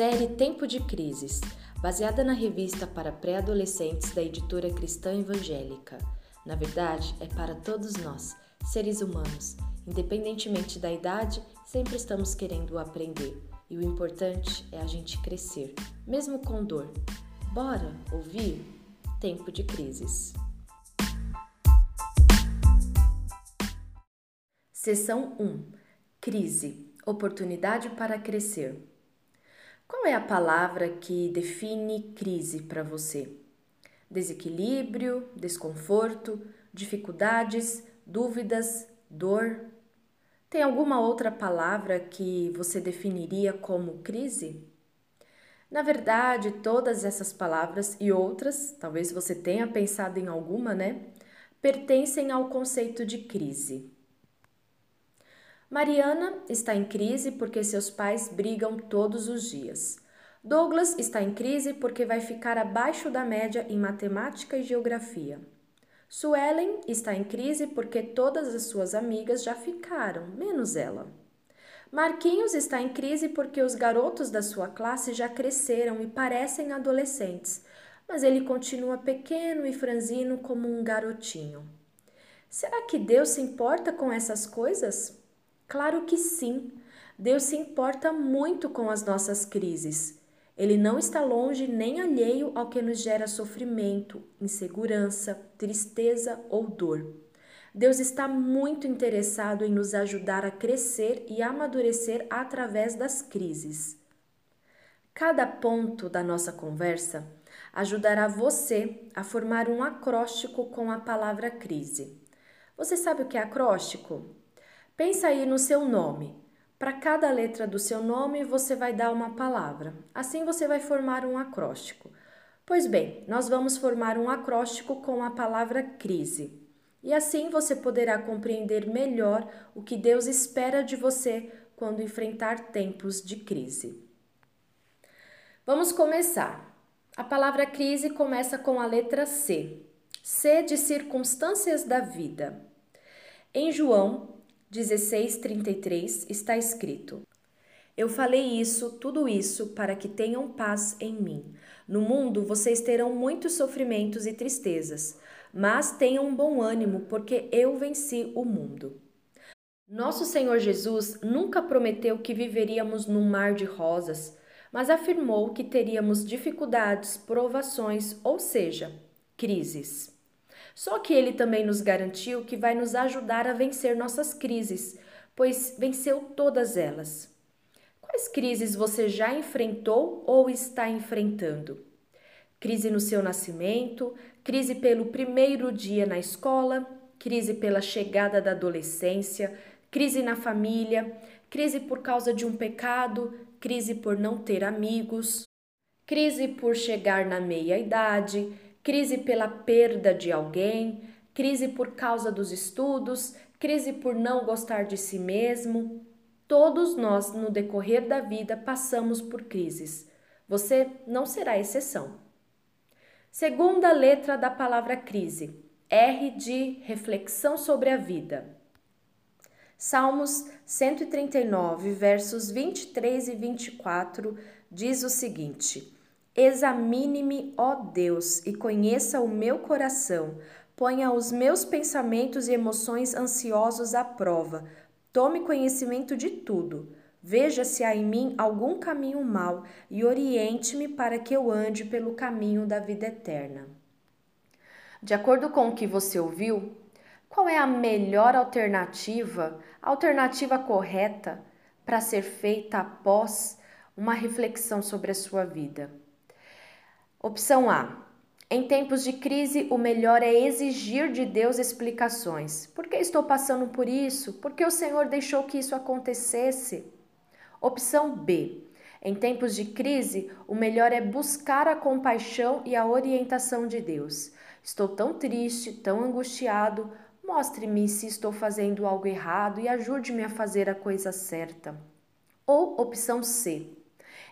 Série Tempo de Crises, baseada na revista para pré-adolescentes da editora Cristã Evangélica. Na verdade, é para todos nós, seres humanos. Independentemente da idade, sempre estamos querendo aprender. E o importante é a gente crescer, mesmo com dor. Bora ouvir? Tempo de Crises. Seção 1 Crise Oportunidade para crescer. Qual é a palavra que define crise para você? Desequilíbrio, desconforto, dificuldades, dúvidas, dor? Tem alguma outra palavra que você definiria como crise? Na verdade, todas essas palavras e outras, talvez você tenha pensado em alguma, né? Pertencem ao conceito de crise. Mariana está em crise porque seus pais brigam todos os dias. Douglas está em crise porque vai ficar abaixo da média em matemática e geografia. Suelen está em crise porque todas as suas amigas já ficaram, menos ela. Marquinhos está em crise porque os garotos da sua classe já cresceram e parecem adolescentes, mas ele continua pequeno e franzino como um garotinho. Será que Deus se importa com essas coisas? Claro que sim. Deus se importa muito com as nossas crises. Ele não está longe nem alheio ao que nos gera sofrimento, insegurança, tristeza ou dor. Deus está muito interessado em nos ajudar a crescer e amadurecer através das crises. Cada ponto da nossa conversa ajudará você a formar um acróstico com a palavra crise. Você sabe o que é acróstico? Pensa aí no seu nome. Para cada letra do seu nome, você vai dar uma palavra. Assim você vai formar um acróstico. Pois bem, nós vamos formar um acróstico com a palavra crise. E assim você poderá compreender melhor o que Deus espera de você quando enfrentar tempos de crise. Vamos começar. A palavra crise começa com a letra C. C de circunstâncias da vida. Em João 16:33 está escrito: Eu falei isso, tudo isso, para que tenham paz em mim. No mundo vocês terão muitos sofrimentos e tristezas, mas tenham bom ânimo, porque eu venci o mundo. Nosso Senhor Jesus nunca prometeu que viveríamos num mar de rosas, mas afirmou que teríamos dificuldades, provações, ou seja, crises. Só que ele também nos garantiu que vai nos ajudar a vencer nossas crises, pois venceu todas elas. Quais crises você já enfrentou ou está enfrentando? Crise no seu nascimento, crise pelo primeiro dia na escola, crise pela chegada da adolescência, crise na família, crise por causa de um pecado, crise por não ter amigos, crise por chegar na meia-idade, crise pela perda de alguém, crise por causa dos estudos, crise por não gostar de si mesmo. Todos nós, no decorrer da vida, passamos por crises. Você não será exceção. Segunda letra da palavra crise. R de reflexão sobre a vida. Salmos 139, versos 23 e 24 diz o seguinte: Examine-me, ó Deus, e conheça o meu coração. Ponha os meus pensamentos e emoções ansiosos à prova. Tome conhecimento de tudo. Veja se há em mim algum caminho mau e oriente-me para que eu ande pelo caminho da vida eterna. De acordo com o que você ouviu, qual é a melhor alternativa, a alternativa correta para ser feita após uma reflexão sobre a sua vida? Opção A. Em tempos de crise, o melhor é exigir de Deus explicações. Por que estou passando por isso? Por que o Senhor deixou que isso acontecesse? Opção B. Em tempos de crise, o melhor é buscar a compaixão e a orientação de Deus. Estou tão triste, tão angustiado. Mostre-me se estou fazendo algo errado e ajude-me a fazer a coisa certa. Ou opção C.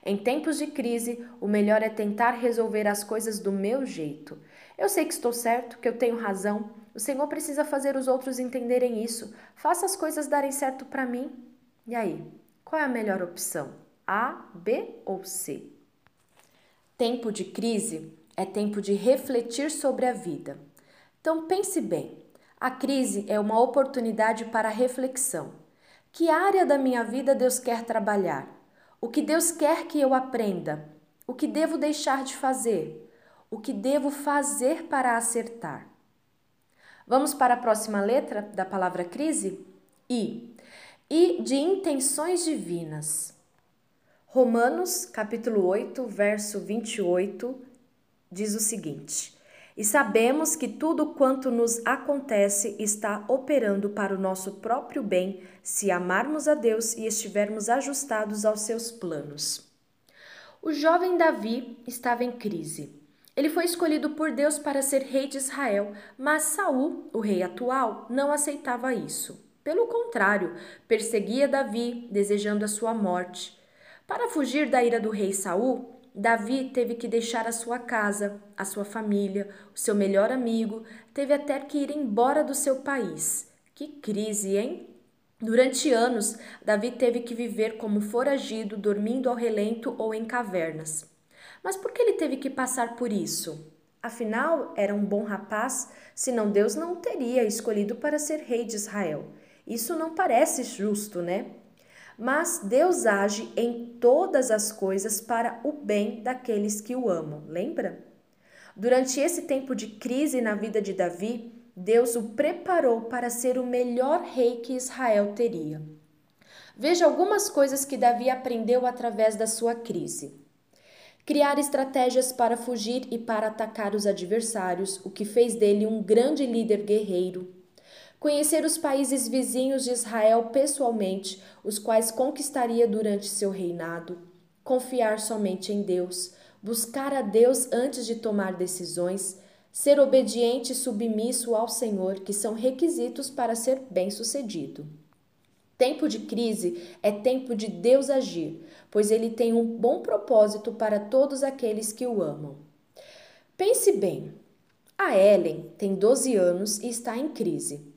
Em tempos de crise, o melhor é tentar resolver as coisas do meu jeito. Eu sei que estou certo, que eu tenho razão. O Senhor precisa fazer os outros entenderem isso. Faça as coisas darem certo para mim. E aí, qual é a melhor opção? A, B ou C? Tempo de crise é tempo de refletir sobre a vida. Então pense bem: a crise é uma oportunidade para reflexão. Que área da minha vida Deus quer trabalhar? O que Deus quer que eu aprenda? O que devo deixar de fazer? O que devo fazer para acertar? Vamos para a próxima letra da palavra crise? I. I de intenções divinas. Romanos, capítulo 8, verso 28, diz o seguinte: E sabemos que tudo quanto nos acontece está operando para o nosso próprio bem, se amarmos a Deus e estivermos ajustados aos seus planos. O jovem Davi estava em crise. Ele foi escolhido por Deus para ser rei de Israel, mas Saul, o rei atual, não aceitava isso. Pelo contrário, perseguia Davi, desejando a sua morte. Para fugir da ira do rei Saul, Davi teve que deixar a sua casa, a sua família, o seu melhor amigo, teve até que ir embora do seu país. Que crise, hein? Durante anos, Davi teve que viver como foragido, dormindo ao relento ou em cavernas. Mas por que ele teve que passar por isso? Afinal, era um bom rapaz, senão Deus não o teria escolhido para ser rei de Israel. Isso não parece justo, né? Mas Deus age em todas as coisas para o bem daqueles que o amam. Lembra? Durante esse tempo de crise na vida de Davi, Deus o preparou para ser o melhor rei que Israel teria. Veja algumas coisas que Davi aprendeu através da sua crise. Criar estratégias para fugir e para atacar os adversários, o que fez dele um grande líder guerreiro, Conhecer os países vizinhos de Israel pessoalmente, os quais conquistaria durante seu reinado. Confiar somente em Deus. Buscar a Deus antes de tomar decisões. Ser obediente e submisso ao Senhor, que são requisitos para ser bem-sucedido. Tempo de crise é tempo de Deus agir, pois ele tem um bom propósito para todos aqueles que o amam. Pense bem: a Ellen tem 12 anos e está em crise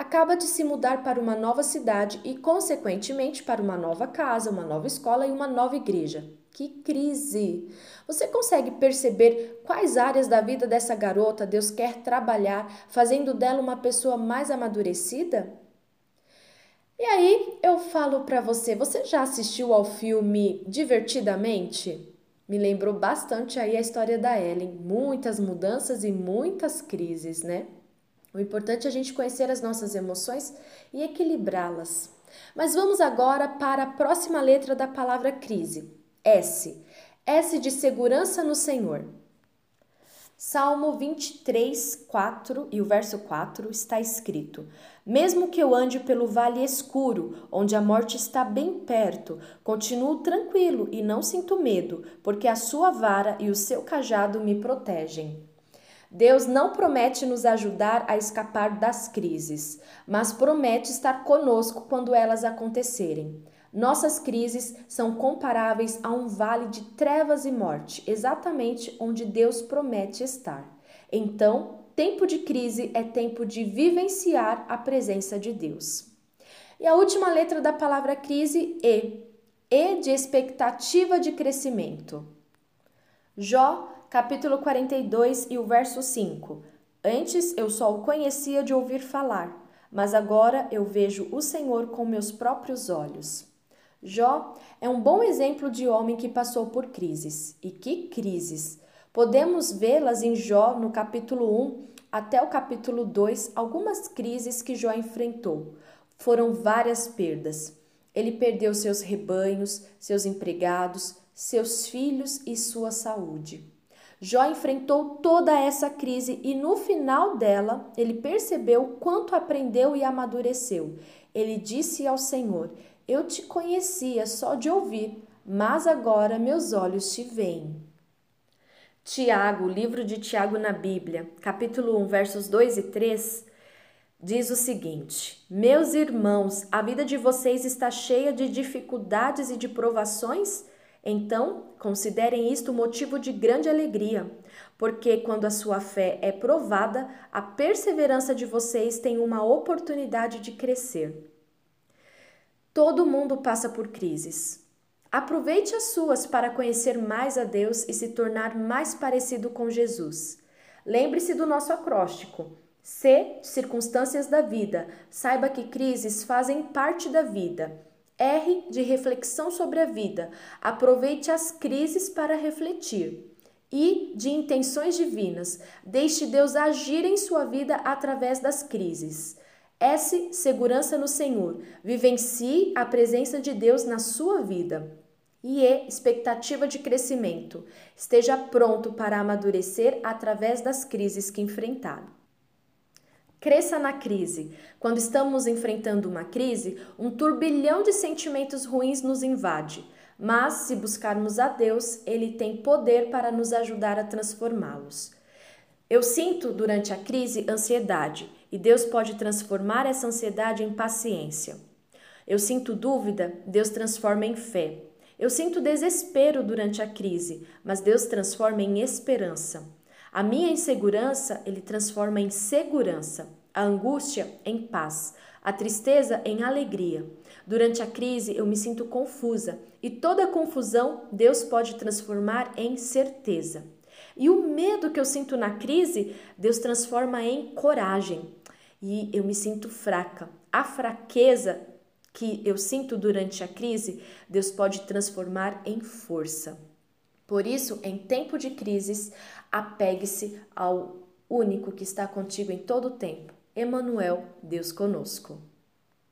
acaba de se mudar para uma nova cidade e, consequentemente, para uma nova casa, uma nova escola e uma nova igreja. Que crise! Você consegue perceber quais áreas da vida dessa garota Deus quer trabalhar, fazendo dela uma pessoa mais amadurecida? E aí eu falo para você, você já assistiu ao filme Divertidamente? Me lembrou bastante aí a história da Ellen, muitas mudanças e muitas crises, né? O importante é a gente conhecer as nossas emoções e equilibrá-las. Mas vamos agora para a próxima letra da palavra crise. S. S de segurança no Senhor. Salmo 23, 4 e o verso 4 está escrito: Mesmo que eu ande pelo vale escuro, onde a morte está bem perto, continuo tranquilo e não sinto medo, porque a sua vara e o seu cajado me protegem. Deus não promete nos ajudar a escapar das crises, mas promete estar conosco quando elas acontecerem. Nossas crises são comparáveis a um vale de trevas e morte, exatamente onde Deus promete estar. Então, tempo de crise é tempo de vivenciar a presença de Deus. E a última letra da palavra crise, E. E de expectativa de crescimento. Jó capítulo 42 e o verso 5. Antes eu só o conhecia de ouvir falar, mas agora eu vejo o Senhor com meus próprios olhos. Jó é um bom exemplo de homem que passou por crises. E que crises! Podemos vê-las em Jó no capítulo 1 até o capítulo 2, algumas crises que Jó enfrentou. Foram várias perdas. Ele perdeu seus rebanhos, seus empregados, seus filhos e sua saúde. Jó enfrentou toda essa crise e no final dela ele percebeu quanto aprendeu e amadureceu. Ele disse ao Senhor: Eu te conhecia só de ouvir, mas agora meus olhos te veem. Tiago, livro de Tiago na Bíblia, capítulo 1, versos 2 e 3, diz o seguinte: Meus irmãos, a vida de vocês está cheia de dificuldades e de provações? Então, considerem isto motivo de grande alegria, porque quando a sua fé é provada, a perseverança de vocês tem uma oportunidade de crescer. Todo mundo passa por crises. Aproveite as suas para conhecer mais a Deus e se tornar mais parecido com Jesus. Lembre-se do nosso acróstico. C. Circunstâncias da vida. Saiba que crises fazem parte da vida. R. De reflexão sobre a vida. Aproveite as crises para refletir. I. De intenções divinas. Deixe Deus agir em sua vida através das crises. S. Segurança no Senhor. Vivencie a presença de Deus na sua vida. E E. Expectativa de crescimento. Esteja pronto para amadurecer através das crises que enfrentar. Cresça na crise. Quando estamos enfrentando uma crise, um turbilhão de sentimentos ruins nos invade. Mas, se buscarmos a Deus, Ele tem poder para nos ajudar a transformá-los. Eu sinto durante a crise ansiedade e Deus pode transformar essa ansiedade em paciência. Eu sinto dúvida, Deus transforma em fé. Eu sinto desespero durante a crise, mas Deus transforma em esperança. A minha insegurança, ele transforma em segurança. A angústia em paz, a tristeza em alegria. Durante a crise eu me sinto confusa e toda confusão Deus pode transformar em certeza. E o medo que eu sinto na crise, Deus transforma em coragem. E eu me sinto fraca. A fraqueza que eu sinto durante a crise, Deus pode transformar em força. Por isso, em tempo de crises, apegue-se ao único que está contigo em todo o tempo. Emanuel, Deus conosco.